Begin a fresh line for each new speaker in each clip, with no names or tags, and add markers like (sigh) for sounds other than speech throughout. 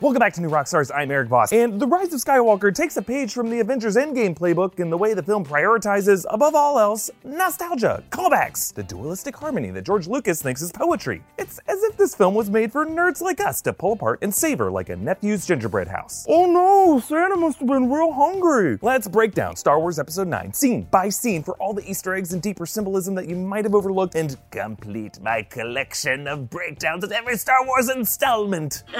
Welcome back to New Rockstars. I'm Erik Voss. And The Rise of Skywalker takes a page from the Avengers Endgame playbook in the way the film prioritizes, above all else, nostalgia, callbacks, the dualistic harmony that George Lucas thinks is poetry. It's as if this film was made for nerds like us to pull apart and savor like a nephew's gingerbread house. Oh no, Santa must have been real hungry. Let's break down Star Wars Episode 9, scene by scene, for all the Easter eggs and deeper symbolism that you might have overlooked, and complete my collection of breakdowns of every Star Wars installment. (laughs)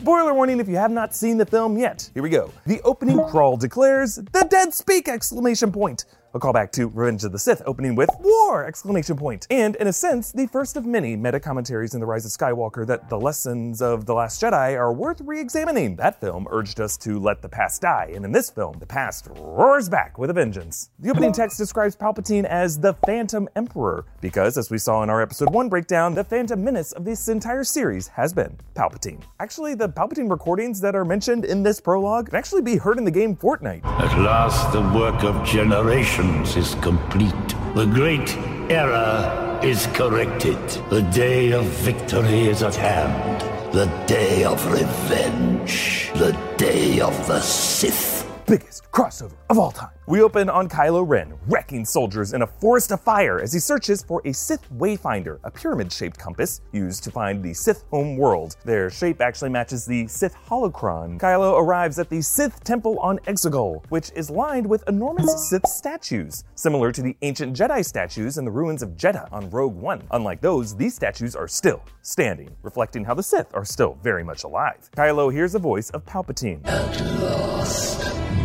Spoiler warning if you have not seen the film yet. Here we go. The opening crawl declares, The dead speak! Exclamation point. A callback to Revenge of the Sith opening with War! exclamation point. And in a sense, the first of many meta commentaries in The Rise of Skywalker that the lessons of The Last Jedi are worth re-examining. That film urged us to let the past die, and in this film, the past roars back with a vengeance. The opening text describes Palpatine as the Phantom Emperor, because as we saw in our episode 1 breakdown, the Phantom Menace of this entire series has been Palpatine. Actually, the Palpatine recordings that are mentioned in this prologue can actually be heard in the game Fortnite.
At last, the work of generations is complete. The great error is corrected. The day of victory is at hand. The day of revenge. The day of the Sith.
Biggest crossover of all time. We open on Kylo Ren, wrecking soldiers in a forest of fire as he searches for a Sith Wayfinder, a pyramid shaped compass used to find the Sith home world. Their shape actually matches the Sith holocron. Kylo arrives at the Sith Temple on Exegol, which is lined with enormous Sith statues, similar to the ancient Jedi statues in the ruins of Jedha on Rogue One. Unlike those, these statues are still standing, reflecting how the Sith are still very much alive. Kylo hears a voice of Palpatine.
At last,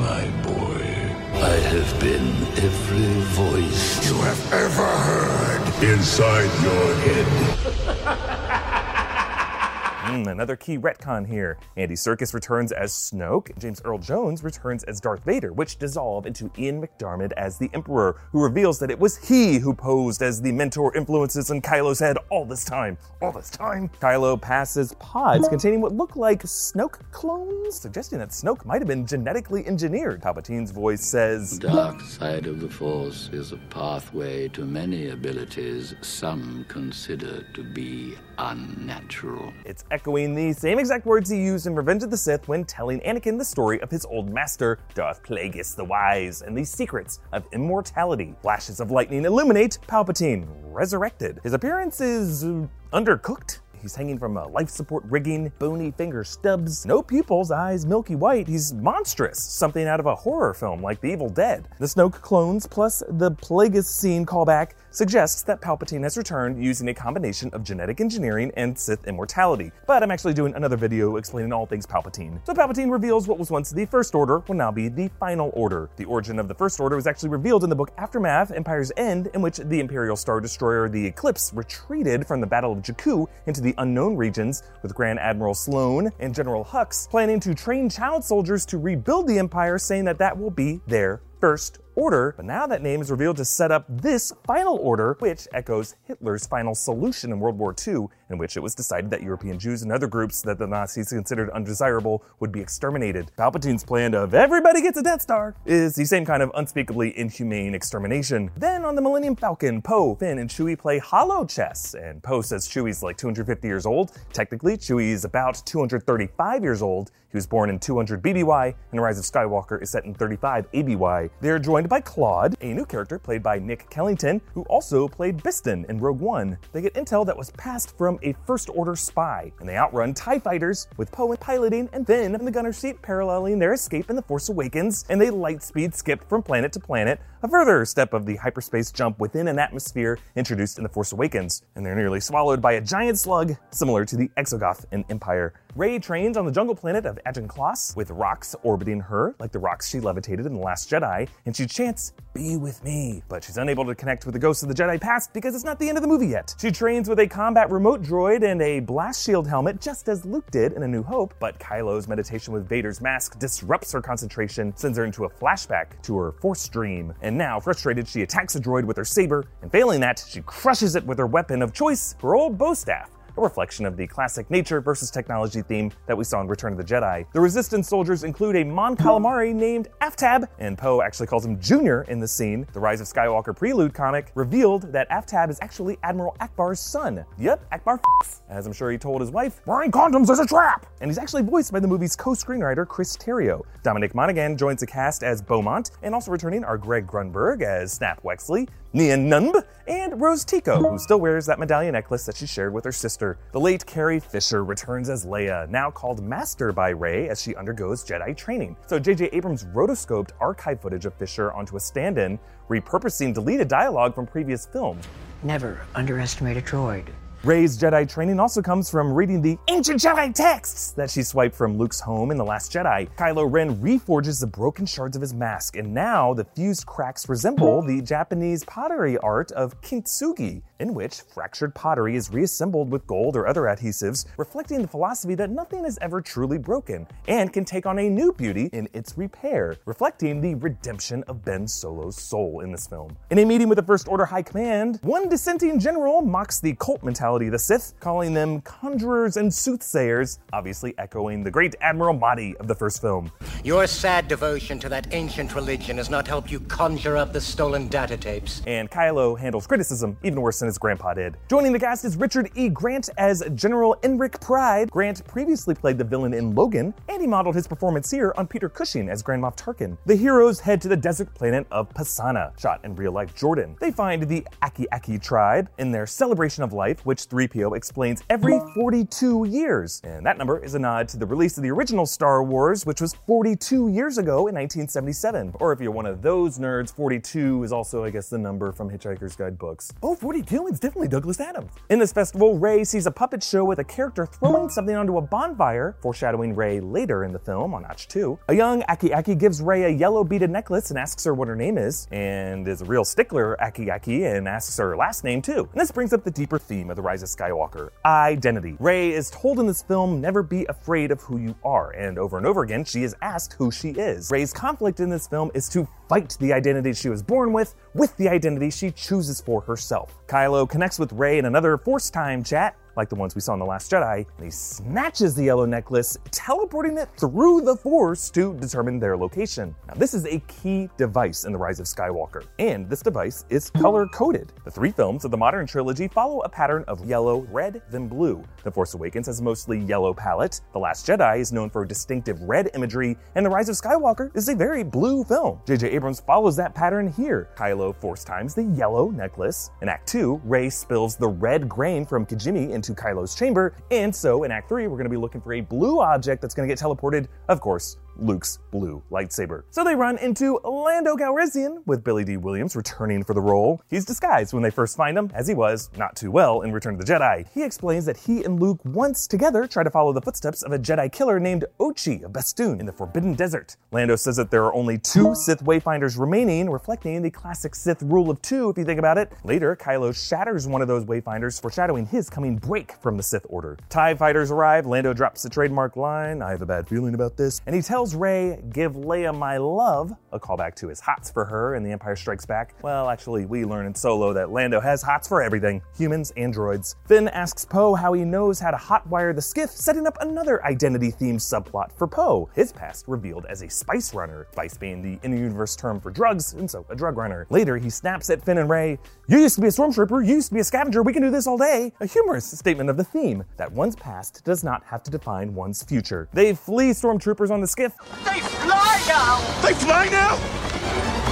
my boy. I have been every voice you have ever heard inside your head. (laughs)
Mm, another key retcon here. Andy Serkis returns as Snoke. James Earl Jones returns as Darth Vader, which dissolve into Ian McDiarmid as the Emperor, who reveals that it was he who posed as the mentor influences in Kylo's head all this time. All this time. Kylo passes pods containing what look like Snoke clones, suggesting that Snoke might have been genetically engineered. Palpatine's voice says,
The dark side of the Force is a pathway to many abilities some consider to be unnatural.
It's echoing the same exact words he used in Revenge of the Sith when telling Anakin the story of his old master, Darth Plagueis the Wise, and the secrets of immortality. Flashes of lightning illuminate Palpatine, resurrected. His appearance is uh, undercooked. He's hanging from a life support rigging, bony finger stubs, no pupils, eyes milky white. He's monstrous, something out of a horror film like The Evil Dead. The Snoke clones plus the Plagueis scene callback suggests that Palpatine has returned using a combination of genetic engineering and Sith immortality. But I'm actually doing another video explaining all things Palpatine. So Palpatine reveals what was once the First Order will now be the Final Order. The origin of the First Order was actually revealed in the book Aftermath, Empire's End, in which the Imperial Star Destroyer, the Eclipse, retreated from the Battle of Jakku into the unknown regions, with Grand Admiral Sloane and General Hux planning to train child soldiers to rebuild the Empire, saying that that will be their first order, but now that name is revealed to set up this final order, which echoes Hitler's final solution in World War II, in which it was decided that European Jews and other groups that the Nazis considered undesirable would be exterminated. Palpatine's plan of everybody gets a Death Star is the same kind of unspeakably inhumane extermination. Then on the Millennium Falcon, Poe, Finn, and Chewie play holochess, and Poe says Chewie's like 250 years old. Technically, Chewie's about 235 years old. He was born in 200 BBY, and Rise of Skywalker is set in 35 ABY. They're joined by Claude, a new character played by Nick Kellington, who also played Bistan in Rogue One. They get intel that was passed from a First Order spy, and they outrun TIE fighters with Poe piloting and Finn in the gunner seat paralleling their escape in The Force Awakens, and they lightspeed skip from planet to planet, a further step of the hyperspace jump within an atmosphere introduced in The Force Awakens, and they're nearly swallowed by a giant slug similar to the Exogorth in Empire. Rey trains on the jungle planet of Ajan Kloss, with rocks orbiting her, like the rocks she levitated in The Last Jedi, and she chants, Be with me. But she's unable to connect with the ghosts of the Jedi past because it's not the end of the movie yet. She trains with a combat remote droid and a blast shield helmet, just as Luke did in A New Hope, but Kylo's meditation with Vader's mask disrupts her concentration, sends her into a flashback to her Force dream. And now, frustrated, she attacks the droid with her saber, and failing that, she crushes it with her weapon of choice, her old bow staff a reflection of the classic nature versus technology theme that we saw in Return of the Jedi. The Resistance soldiers include a Mon Calamari named Aftab, and Poe actually calls him Junior in the scene. The Rise of Skywalker prelude comic revealed that Aftab is actually Admiral Ackbar's son. Yep, Ackbar f- as I'm sure he told his wife, wearing condoms is a trap! And he's actually voiced by the movie's co-screenwriter Chris Terrio. Dominic Monaghan joins the cast as Beaumont, and also returning are Greg Grunberg as Snap Wexley, Nien Nunb, and Rose Tico, who still wears that medallion necklace that she shared with her sister. The late Carrie Fisher returns as Leia, now called Master by Rey as she undergoes Jedi training. So J.J. Abrams rotoscoped archive footage of Fisher onto a stand-in, repurposing deleted dialogue from previous films.
Never underestimate a droid.
Rey's Jedi training also comes from reading the ancient Jedi texts that she swiped from Luke's home in The Last Jedi. Kylo Ren reforges the broken shards of his mask, and now the fused cracks resemble the Japanese pottery art of kintsugi, in which fractured pottery is reassembled with gold or other adhesives, reflecting the philosophy that nothing is ever truly broken and can take on a new beauty in its repair, reflecting the redemption of Ben Solo's soul in this film. In a meeting with the First Order High Command, one dissenting general mocks the cult mentality the Sith, calling them conjurers and soothsayers, obviously echoing the great Admiral Motti of the first film.
Your sad devotion to that ancient religion has not helped you conjure up the stolen data tapes.
And Kylo handles criticism even worse than his grandpa did. Joining the cast is Richard E. Grant as General Enric Pride. Grant previously played the villain in Logan, and he modeled his performance here on Peter Cushing as Grand Moff Tarkin. The heroes head to the desert planet of Pasaana, shot in real life Jordan. They find the Aki Aki tribe in their celebration of life, which 3PO explains every 42 years. And that number is a nod to the release of the original Star Wars, which was 42 years ago in 1977. Or if you're one of those nerds, 42 is also, I guess, the number from Hitchhiker's Guide books. Oh, 42, it's definitely Douglas Adams. In this festival, Rey sees a puppet show with a character throwing something onto a bonfire, foreshadowing Rey later in the film on Ahch-To. A young Aki Aki gives Rey a yellow beaded necklace and asks her what her name is, and is a real stickler Aki Aki and asks her last name too. And this brings up the deeper theme of The Rise of Skywalker identity. Rey is told in this film never be afraid of who you are, and over and over again, she is asked who she is. Rey's conflict in this film is to fight the identity she was born with with the identity she chooses for herself. Kylo connects with Rey in another Force Time chat like the ones we saw in The Last Jedi, and he snatches the yellow necklace, teleporting it through the Force to determine their location. Now, this is a key device in The Rise of Skywalker, and this device is color coded. The three films of the modern trilogy follow a pattern of yellow, red, then blue. The Force Awakens has a mostly yellow palette, The Last Jedi is known for distinctive red imagery, and The Rise of Skywalker is a very blue film. J.J. Abrams follows that pattern here. Kylo Force times the yellow necklace. In Act 2, Rey spills the red grain from Kijimi into Kylo's chamber, and so in Act 3, we're going to be looking for a blue object that's going to get teleported, of course, Luke's blue lightsaber. So they run into Lando Calrissian, with Billy Dee Williams returning for the role. He's disguised when they first find him, as he was, not too well, in Return of the Jedi. He explains that he and Luke once together try to follow the footsteps of a Jedi killer named Ochi of Bestoon in the Forbidden Desert. Lando says that there are only two Sith wayfinders remaining, reflecting the classic Sith rule of two, if you think about it. Later, Kylo shatters one of those wayfinders, foreshadowing his coming break from the Sith Order. TIE fighters arrive, Lando drops the trademark line, I have a bad feeling about this, and he tells Rey, Give Leia my love, a callback to his hots for her in The Empire Strikes Back. Well, actually, we learn in Solo that Lando has hots for everything humans androids. Finn asks Poe how he knows how to hotwire the skiff, setting up another identity themed subplot for Poe, his past revealed as a spice runner, spice being the in universe term for drugs, and so a drug runner. Later, he snaps at Finn and Rey, You used to be a stormtrooper, you used to be a scavenger, we can do this all day. A humorous statement of the theme that one's past does not have to define one's future. They flee stormtroopers on the skiff.
They fly now!
They fly now?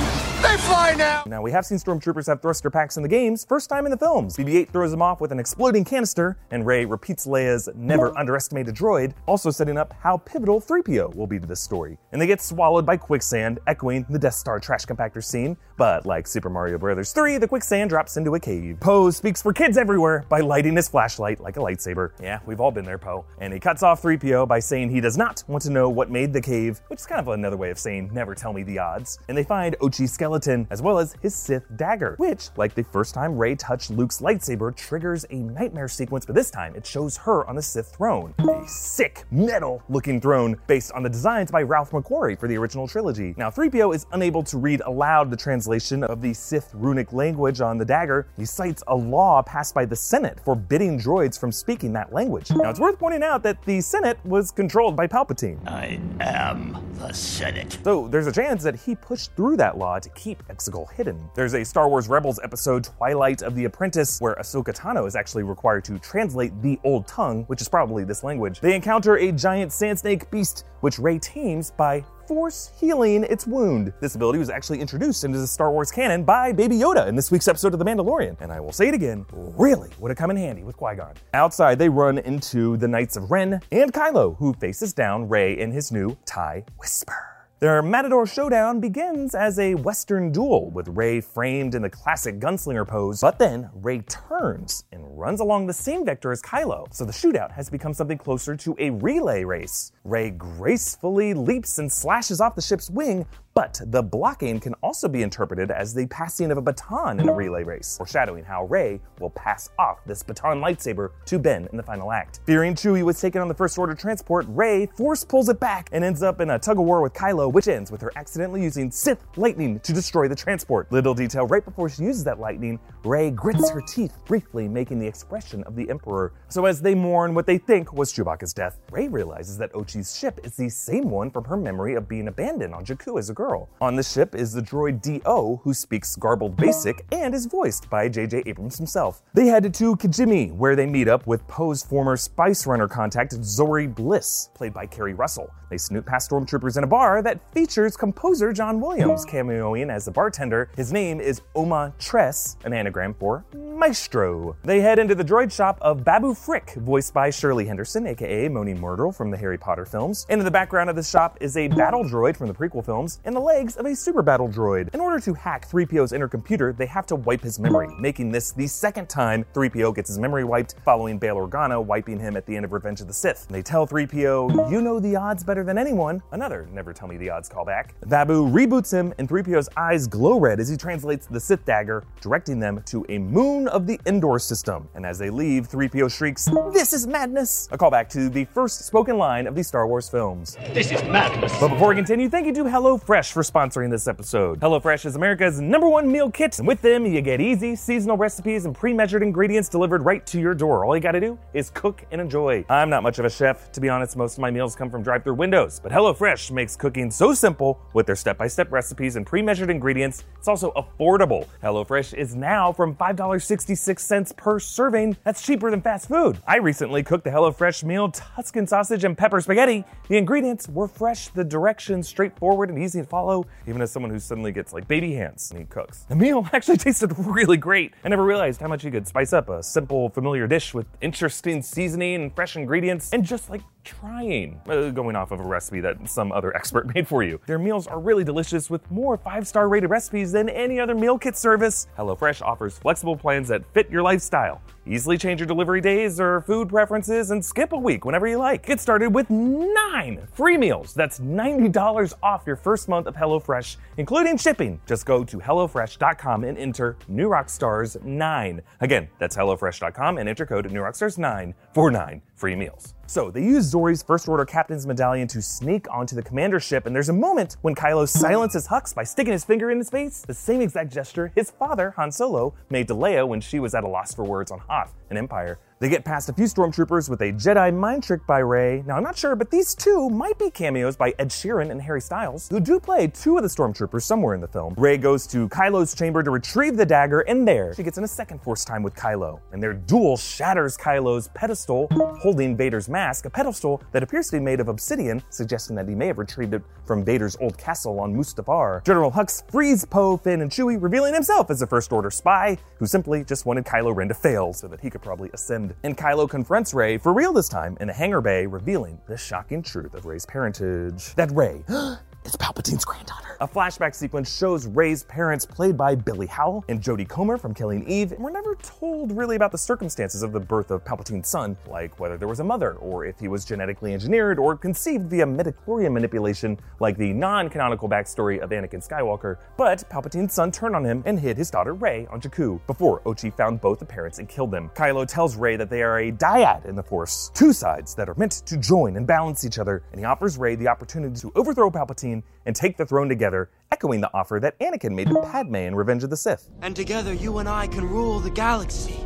They fly now!
Now, we have seen stormtroopers have thruster packs in the games, first time in the films. BB 8 throws them off with an exploding canister, and Rey repeats Leia's never underestimate a droid, also setting up how pivotal 3PO will be to this story. And they get swallowed by quicksand, echoing the Death Star trash compactor scene. But like Super Mario Bros. 3, the quicksand drops into a cave. Poe speaks for kids everywhere by lighting his flashlight like a lightsaber. Yeah, we've all been there, Poe. And he cuts off 3PO by saying he does not want to know what made the cave, which is kind of another way of saying never tell me the odds. And they find Ochi skeleton skeleton, as well as his Sith dagger, which, like the first time Rey touched Luke's lightsaber, triggers a nightmare sequence, but this time it shows her on the Sith throne. A sick, metal looking throne based on the designs by Ralph McQuarrie for the original trilogy. Now, 3PO is unable to read aloud the translation of the Sith runic language on the dagger. He cites a law passed by the Senate forbidding droids from speaking that language. Now, it's worth pointing out that the Senate was controlled by Palpatine.
I am the Senate.
So there's a chance that he pushed through that law to keep Exegol hidden. There's a Star Wars Rebels episode, Twilight of the Apprentice, where Ahsoka Tano is actually required to translate the Old Tongue, which is probably this language. They encounter a giant sand snake beast, which Rey tames by force healing its wound. This ability was actually introduced into the Star Wars canon by Baby Yoda in this week's episode of The Mandalorian. And I will say it again, really would have come in handy with Qui Gon. Outside, they run into the Knights of Ren and Kylo, who faces down Rey in his new TIE Whisper. Their Matador showdown begins as a Western duel, with Rey framed in the classic gunslinger pose, but then Rey turns and runs along the same vector as Kylo, so the shootout has become something closer to a relay race. Rey gracefully leaps and slashes off the ship's wing, but the blocking can also be interpreted as the passing of a baton in a relay race, foreshadowing how Rey will pass off this baton lightsaber to Ben in the final act. Fearing Chewie was taken on the First Order transport, Rey force pulls it back and ends up in a tug of war with Kylo, which ends with her accidentally using Sith lightning to destroy the transport. Little detail right before she uses that lightning, Rey grits her teeth, briefly making the expression of the Emperor. So as they mourn what they think was Chewbacca's death, Rey realizes that Ochi's ship is the same one from her memory of being abandoned on Jakku as a girl. On the ship is the droid D-O, who speaks garbled basic and is voiced by J.J. Abrams himself. They head to Kijimi, where they meet up with Poe's former Spice Runner contact Zorii Bliss, played by Keri Russell. They snoop past stormtroopers in a bar that features composer John Williams, cameoing as the bartender. His name is Oma Tres, an anagram for Maestro. They head into the droid shop of Babu Frick, voiced by Shirley Henderson, aka Moaning Myrtle from the Harry Potter films. And in the background of the shop is a battle droid from the prequel films and the legs of a super battle droid. In order to hack 3PO's inner computer, they have to wipe his memory, (gasps) making this the second time 3PO gets his memory wiped, following Bail Organa wiping him at the end of Revenge of the Sith. They tell 3PO, You know the odds better than anyone. Another Never Tell Me the Odds callback. Babu reboots him, and 3PO's eyes glow red as he translates the Sith dagger, directing them to a moon of the Endor system. And as they leave, 3PO shrieks, This is madness! A callback to the first spoken line of the Star Wars films.
This is madness.
But before we continue, thank you to HelloFresh for sponsoring this episode. HelloFresh is America's number one meal kit, and with them, you get easy, seasonal recipes and pre measured ingredients delivered right to your door. All you gotta do is cook and enjoy. I'm not much of a chef. To be honest, most of my meals come from drive through windows, but HelloFresh makes cooking so simple with their step by step recipes and pre measured ingredients. It's also affordable. HelloFresh is now from $5.66 per serving. That's cheaper than fast food. I recently cooked a HelloFresh meal Tuscan sausage and pepper spaghetti. The ingredients were fresh, the directions straightforward and easy to follow, even as someone who suddenly gets like baby hands when he cooks. The meal (laughs) actually tasted really great. I never realized how much you could spice up a simple, familiar dish with interesting seasoning and fresh ingredients and just like trying, uh, going off of a recipe that some other expert (laughs) made for you. Their meals are really delicious with more five star rated recipes than any other meal kit service. HelloFresh offers flexible plans that fit your lifestyle. Easily change your delivery days or food preferences and skip a week whenever you like. Get started with nine free meals. That's $90 off your first month of HelloFresh, including shipping. Just go to HelloFresh.com and enter New Rockstars 9. Again, that's HelloFresh.com and enter code New Rockstars 9 for nine free meals. So they use Zorii's First Order Captain's Medallion to sneak onto the commander ship, and there's a moment when Kylo silences Hux by sticking his finger in his face, the same exact gesture his father, Han Solo, made to Leia when she was at a loss for words on Hoth and Empire. They get past a few stormtroopers with a Jedi mind trick by Rey. Now, I'm not sure, but these two might be cameos by Ed Sheeran and Harry Styles, who do play two of the stormtroopers somewhere in the film. Rey goes to Kylo's chamber to retrieve the dagger, and there she gets in a second force time with Kylo. And their duel shatters Kylo's pedestal, holding Vader's mask, a pedestal that appears to be made of obsidian, suggesting that he may have retrieved it from Vader's old castle on Mustafar. General Hux frees Poe, Finn, and Chewie, revealing himself as a First Order spy who simply just wanted Kylo Ren to fail so that he could probably ascend and Kylo confronts Rey for real this time in a hangar bay, revealing the shocking truth of Rey's parentage. That Rey (gasps) it's Palpatine's granddaughter. A flashback sequence shows Rey's parents, played by Billy Howle and Jodie Comer from Killing Eve, and we're never told really about the circumstances of the birth of Palpatine's son, like whether there was a mother, or if he was genetically engineered or conceived via midichlorian manipulation, like the non canonical backstory of Anakin Skywalker. But Palpatine's son turned on him and hid his daughter Rey on Jakku before Ochi found both the parents and killed them. Kylo tells Rey that they are a dyad in the Force, two sides that are meant to join and balance each other, and he offers Rey the opportunity to overthrow Palpatine and take the throne together, echoing the offer that Anakin made to Padme in Revenge of the Sith.
And together, you and I can rule the galaxy.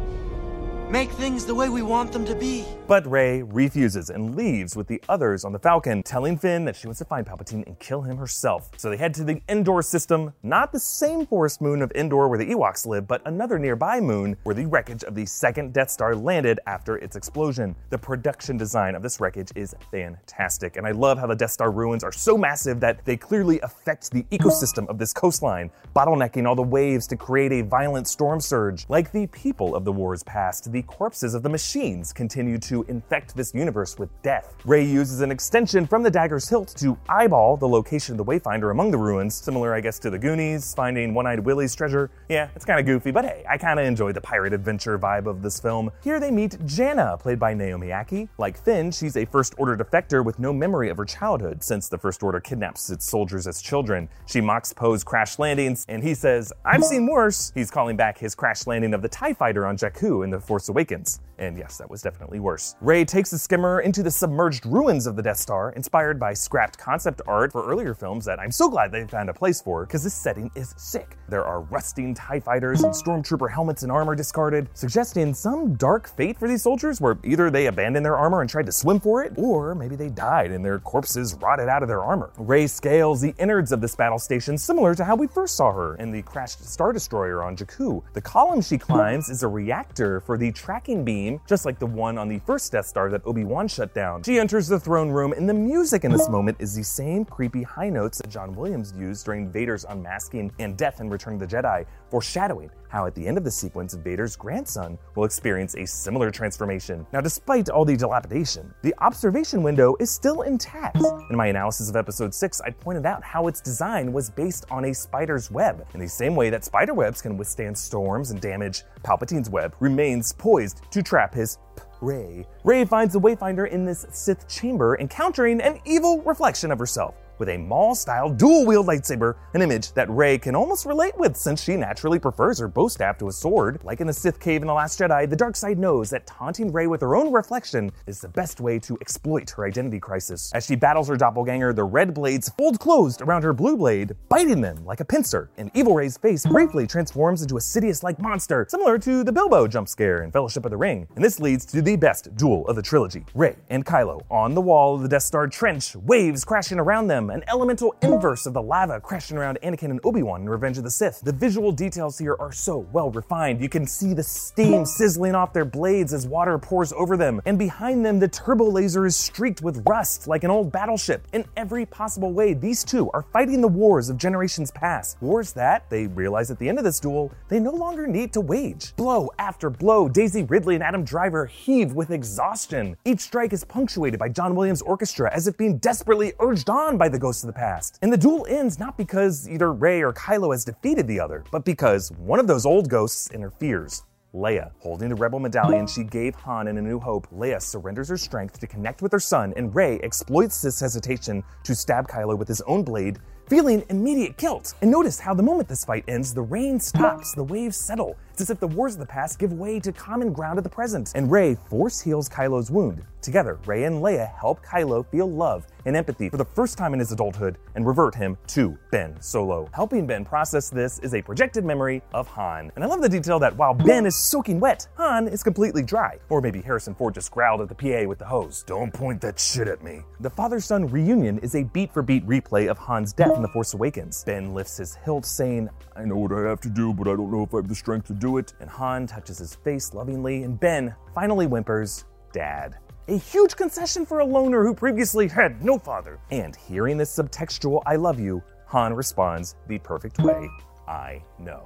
Make things the way we want them to be.
But Rey refuses and leaves with the others on the Falcon, telling Finn that she wants to find Palpatine and kill him herself. So they head to the Endor system, not the same forest moon of Endor where the Ewoks live, but another nearby moon where the wreckage of the second Death Star landed after its explosion. The production design of this wreckage is fantastic, and I love how the Death Star ruins are so massive that they clearly affect the ecosystem of this coastline, bottlenecking all the waves to create a violent storm surge. Like the people of the wars past, the corpses of the machines continue to infect this universe with death. Rey uses an extension from the dagger's hilt to eyeball the location of the Wayfinder among the ruins, similar, I guess, to the Goonies, finding One Eyed Willie's treasure. Yeah, it's kind of goofy, but hey, I kind of enjoy the pirate adventure vibe of this film. Here they meet Jannah, played by Naomi Ackie. Like Finn, she's a First Order defector with no memory of her childhood, since the First Order kidnaps its soldiers as children. She mocks Poe's crash landings, and he says, I've seen worse. He's calling back his crash landing of the TIE fighter on Jakku in The Force Awakens. And yes, that was definitely worse. Rey takes the skimmer into the submerged ruins of the Death Star, inspired by scrapped concept art for earlier films that I'm so glad they found a place for, because this setting is sick. There are rusting TIE fighters and stormtrooper helmets and armor discarded, suggesting some dark fate for these soldiers where either they abandoned their armor and tried to swim for it, or maybe they died and their corpses rotted out of their armor. Rey scales the innards of this battle station similar to how we first saw her in the crashed Star Destroyer on Jakku. The column she climbs is a reactor for the tracking beam, just like the one on the first Death Star that Obi-Wan shut down. She enters the throne room, and the music in this moment is the same creepy high notes that John Williams used during Vader's unmasking and death in Return of the Jedi, foreshadowing how at the end of the sequence, Vader's grandson will experience a similar transformation. Now, despite all the dilapidation, the observation window is still intact. In my analysis of episode 6, I pointed out how its design was based on a spider's web. In the same way that spider webs can withstand storms and damage, Palpatine's web remains poised to trap his Rey. Ray finds the Wayfinder in this Sith chamber, encountering an evil reflection of herself with a Maul style dual wield lightsaber, an image that Rey can almost relate with since she naturally prefers her bow staff to a sword. Like in the Sith cave in The Last Jedi, the dark side knows that taunting Rey with her own reflection is the best way to exploit her identity crisis. As she battles her doppelganger, the red blades fold closed around her blue blade, biting them like a pincer, and Evil Rey's face briefly transforms into a Sidious like monster, similar to the Bilbo jump scare in Fellowship of the Ring. And this leads to the best duel of the trilogy Rey and Kylo on the wall of the Death Star trench, waves crashing around them, an elemental inverse of the lava crashing around Anakin and Obi-Wan in Revenge of the Sith. The visual details here are so well refined. You can see the steam sizzling off their blades as water pours over them, and behind them the turbo laser is streaked with rust like an old battleship. In every possible way, these two are fighting the wars of generations past. Wars that, they realize at the end of this duel, they no longer need to wage. Blow after blow, Daisy Ridley and Adam Driver heave with exhaustion. Each strike is punctuated by John Williams' orchestra as if being desperately urged on by the ghosts of the past. And the duel ends not because either Rey or Kylo has defeated the other, but because one of those old ghosts interferes. Leia. Holding the rebel medallion she gave Han in A New Hope, Leia surrenders her strength to connect with her son, and Rey exploits this hesitation to stab Kylo with his own blade, feeling immediate guilt. And notice how the moment this fight ends, the rain stops, the waves settle. It's as if the wars of the past give way to common ground of the present. And Rey force heals Kylo's wound. Together, Rey and Leia help Kylo feel love and empathy for the first time in his adulthood and revert him to Ben Solo. Helping Ben process this is a projected memory of Han. And I love the detail that while Ben is soaking wet, Han is completely dry. Or maybe Harrison Ford just growled at the PA with the hose. Don't point that shit at me. The father son reunion is a beat for beat replay of Han's death in The Force Awakens. Ben lifts his hilt, saying, I know what I have to do, but I don't know if I have the strength to do it. And Han touches his face lovingly, and Ben finally whimpers, Dad. A huge concession for a loner who previously had no father. And hearing this subtextual I love you, Han responds the perfect way I know.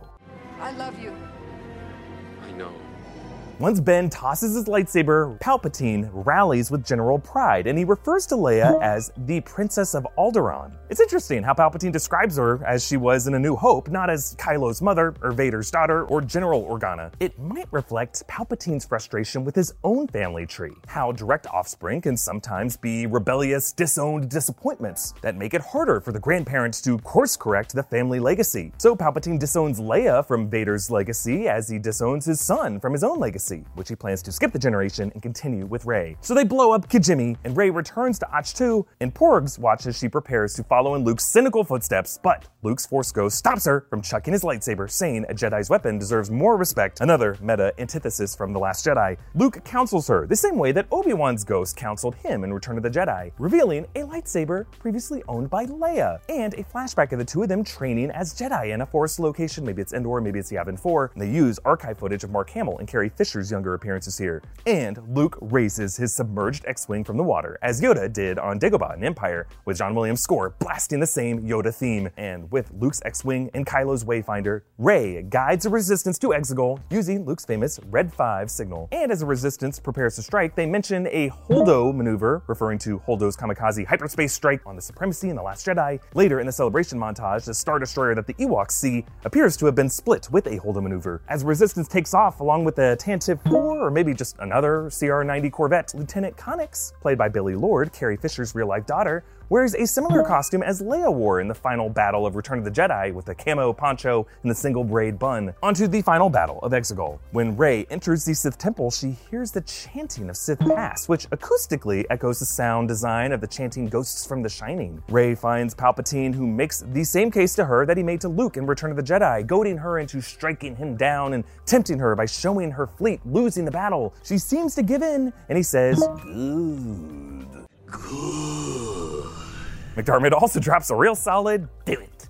I love you.
I know.
Once Ben tosses his lightsaber, Palpatine rallies with general pride, and he refers to Leia as the Princess of Alderaan. It's interesting how Palpatine describes her as she was in A New Hope, not as Kylo's mother, or Vader's daughter, or General Organa. It might reflect Palpatine's frustration with his own family tree, how direct offspring can sometimes be rebellious, disowned disappointments that make it harder for the grandparents to course correct the family legacy. So Palpatine disowns Leia from Vader's legacy as he disowns his son from his own legacy, which he plans to skip the generation and continue with Rey. So they blow up Kijimi, and Rey returns to Ahch-To, and Porgs watch as she prepares to follow in Luke's cynical footsteps, but Luke's Force Ghost stops her from chucking his lightsaber, saying a Jedi's weapon deserves more respect, another meta antithesis from The Last Jedi. Luke counsels her the same way that Obi-Wan's ghost counseled him in Return of the Jedi, revealing a lightsaber previously owned by Leia, and a flashback of the two of them training as Jedi in a forest location, maybe it's Endor, maybe it's Yavin 4, and they use archive footage of Mark Hamill and Carrie Younger appearances here. And Luke raises his submerged X-Wing from the water, as Yoda did on Dagobah in Empire, with John Williams' score blasting the same Yoda theme. And with Luke's X-Wing and Kylo's Wayfinder, Rey guides the Resistance to Exegol using Luke's famous Red 5 signal. And as the Resistance prepares to strike, they mention a Holdo maneuver, referring to Holdo's kamikaze hyperspace strike on the Supremacy in The Last Jedi. Later in the celebration montage, the Star Destroyer that the Ewoks see appears to have been split with a Holdo maneuver. As Resistance takes off along with the Tantive 4, or maybe just another CR 90 Corvette, Lieutenant Connix, played by Billie Lourd, Carrie Fisher's real life daughter, wears a similar costume as Leia wore in the final battle of Return of the Jedi with the camo poncho and the single braid bun. Onto the final battle of Exegol. When Rey enters the Sith temple, she hears the chanting of Sith Pass, which acoustically echoes the sound design of the chanting ghosts from The Shining. Rey finds Palpatine, who makes the same case to her that he made to Luke in Return of the Jedi, goading her into striking him down and tempting her by showing her fleet losing the battle. She seems to give in, and he says, Good. Good. McDiarmid also drops a real solid, do it.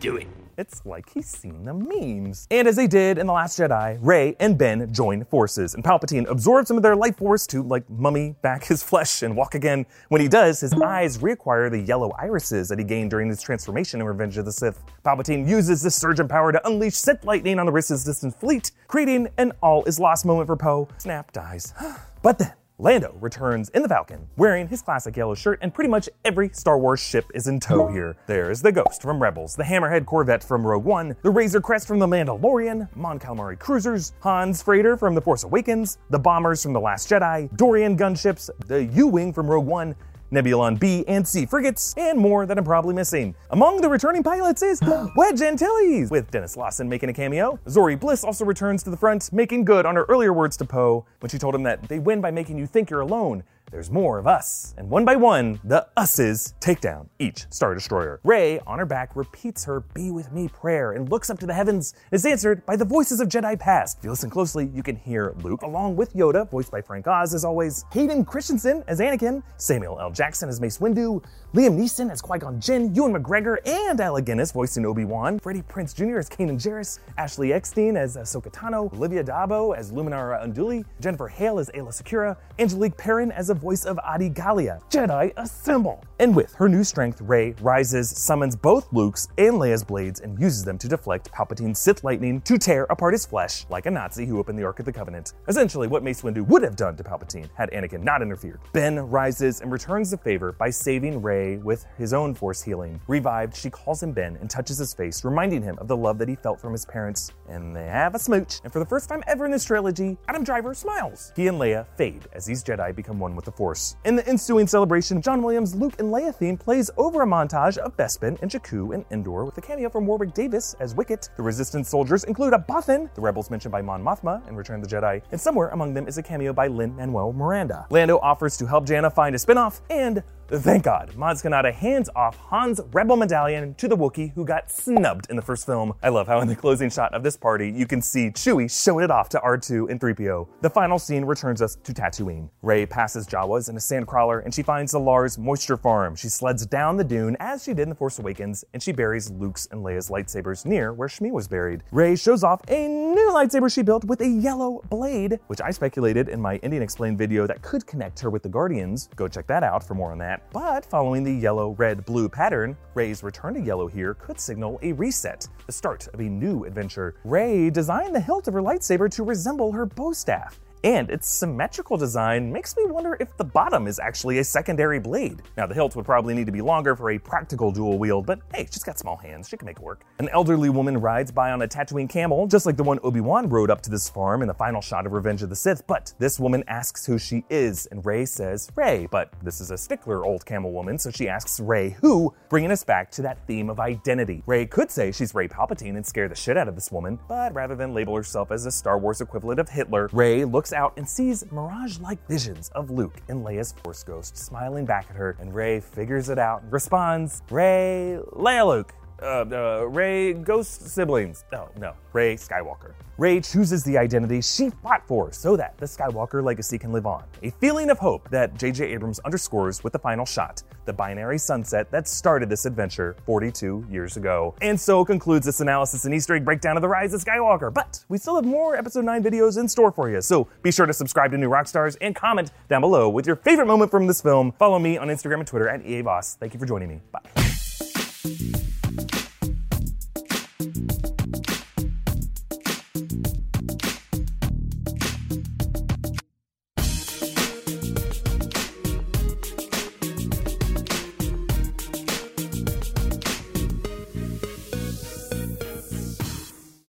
Do it. It's like he's seen the memes. And as they did in The Last Jedi, Rey and Ben join forces, and Palpatine absorbs some of their life force to, like, mummy back (laughs) his flesh and walk again. When he does, his eyes reacquire the yellow irises that he gained during his transformation in Revenge of the Sith. Palpatine uses this surge in power to unleash Sith lightning on the resistance fleet, creating an all is lost moment for Poe. Snap dies. (gasps) but then, Lando returns in the Falcon, wearing his classic yellow shirt, and pretty much every Star Wars ship is in tow here. There's the Ghost from Rebels, the Hammerhead Corvette from Rogue One, the Razor Crest from The Mandalorian, Mon Calamari cruisers, Han's freighter from The Force Awakens, the bombers from The Last Jedi, Dornean gunships, the U-Wing from Rogue One, Nebulon B and C frigates, and more that I'm probably missing. Among the returning pilots is (gasps) Wedge Antilles, with Denis Lawson making a cameo. Zorii Bliss also returns to the front, making good on her earlier words to Poe when she told him that they win by making you think you're alone. There's more of us. And one by one, the us's take down each Star Destroyer. Rey, on her back, repeats her Be with me prayer and looks up to the heavens and is answered by the voices of Jedi past. If you listen closely, you can hear Luke, along with Yoda, voiced by Frank Oz as always, Hayden Christensen as Anakin, Samuel L. Jackson as Mace Windu, Liam Neeson as Qui-Gon Jinn, Ewan McGregor and Alec Guinness voicing Obi-Wan, Freddie Prinze Jr. as Kanan Jarrus, Ashley Eckstein as Ahsoka Tano, Olivia d'Abo as Luminara Unduli, Jennifer Hale as Aayla Secura, Angelique Perrin as the voice of Adi Gallia. Jedi assemble! And with her new strength, Rey rises, summons both Luke's and Leia's blades, and uses them to deflect Palpatine's Sith lightning to tear apart his flesh like a Nazi who opened the Ark of the Covenant. Essentially, what Mace Windu would have done to Palpatine had Anakin not interfered. Ben rises and returns the favor by saving Rey with his own force healing. Revived, she calls him Ben and touches his face, reminding him of the love that he felt from his parents. And they have a smooch. And for the first time ever in this trilogy, Adam Driver smiles. He and Leia fade as these Jedi become one with the Force. In the ensuing celebration, John Williams' Luke and Leia theme plays over a montage of Bespin and Jakku and Endor with a cameo from Warwick Davis as Wicket. The Resistance soldiers include a Bothan, the rebels mentioned by Mon Mothma in Return of the Jedi, and somewhere among them is a cameo by Lin-Manuel Miranda. Lando offers to help Jannah find a spinoff, and Thank God, Maz Kanata hands off Han's Rebel Medallion to the Wookiee who got snubbed in the first film. I love how in the closing shot of this party, you can see Chewie showing it off to R2 and 3PO. The final scene returns us to Tatooine. Rey passes Jawas in a sandcrawler and she finds the Lars moisture farm. She sleds down the dune as she did in The Force Awakens and she buries Luke's and Leia's lightsabers near where Shmi was buried. Rey shows off a new lightsaber she built with a yellow blade, which I speculated in my Ending Explained video that could connect her with the Guardians. Go check that out for more on that. But following the yellow, red, blue pattern, Rey's return to yellow here could signal a reset, the start of a new adventure. Rey designed the hilt of her lightsaber to resemble her bow staff. And its symmetrical design makes me wonder if the bottom is actually a secondary blade. Now, the hilt would probably need to be longer for a practical dual wield, but hey, she's got small hands, she can make it work. An elderly woman rides by on a Tatooine camel, just like the one Obi-Wan rode up to this farm in the final shot of Revenge of the Sith, but this woman asks who she is, and Rey says Rey, but this is a stickler old camel woman, so she asks Rey who, bringing us back to that theme of identity. Rey could say she's Rey Palpatine and scare the shit out of this woman, but rather than label herself as a Star Wars equivalent of Hitler, Rey looks out and sees mirage-like visions of Luke and Leia's Force Ghost smiling back at her, and Rey figures it out and responds, Rey, Leia Luke uh, uh, Rey Ghost siblings. No, no, Rey Skywalker. Rey chooses the identity she fought for so that the Skywalker legacy can live on. A feeling of hope that J.J. Abrams underscores with the final shot, the binary sunset that started this adventure 42 years ago. And so concludes this analysis and Easter egg breakdown of the rise of Skywalker. But we still have more episode 9 videos in store for you, so be sure to subscribe to New Rockstars and comment down below with your favorite moment from this film. Follow me on Instagram and Twitter at EAVoss. Thank you for joining me. Bye.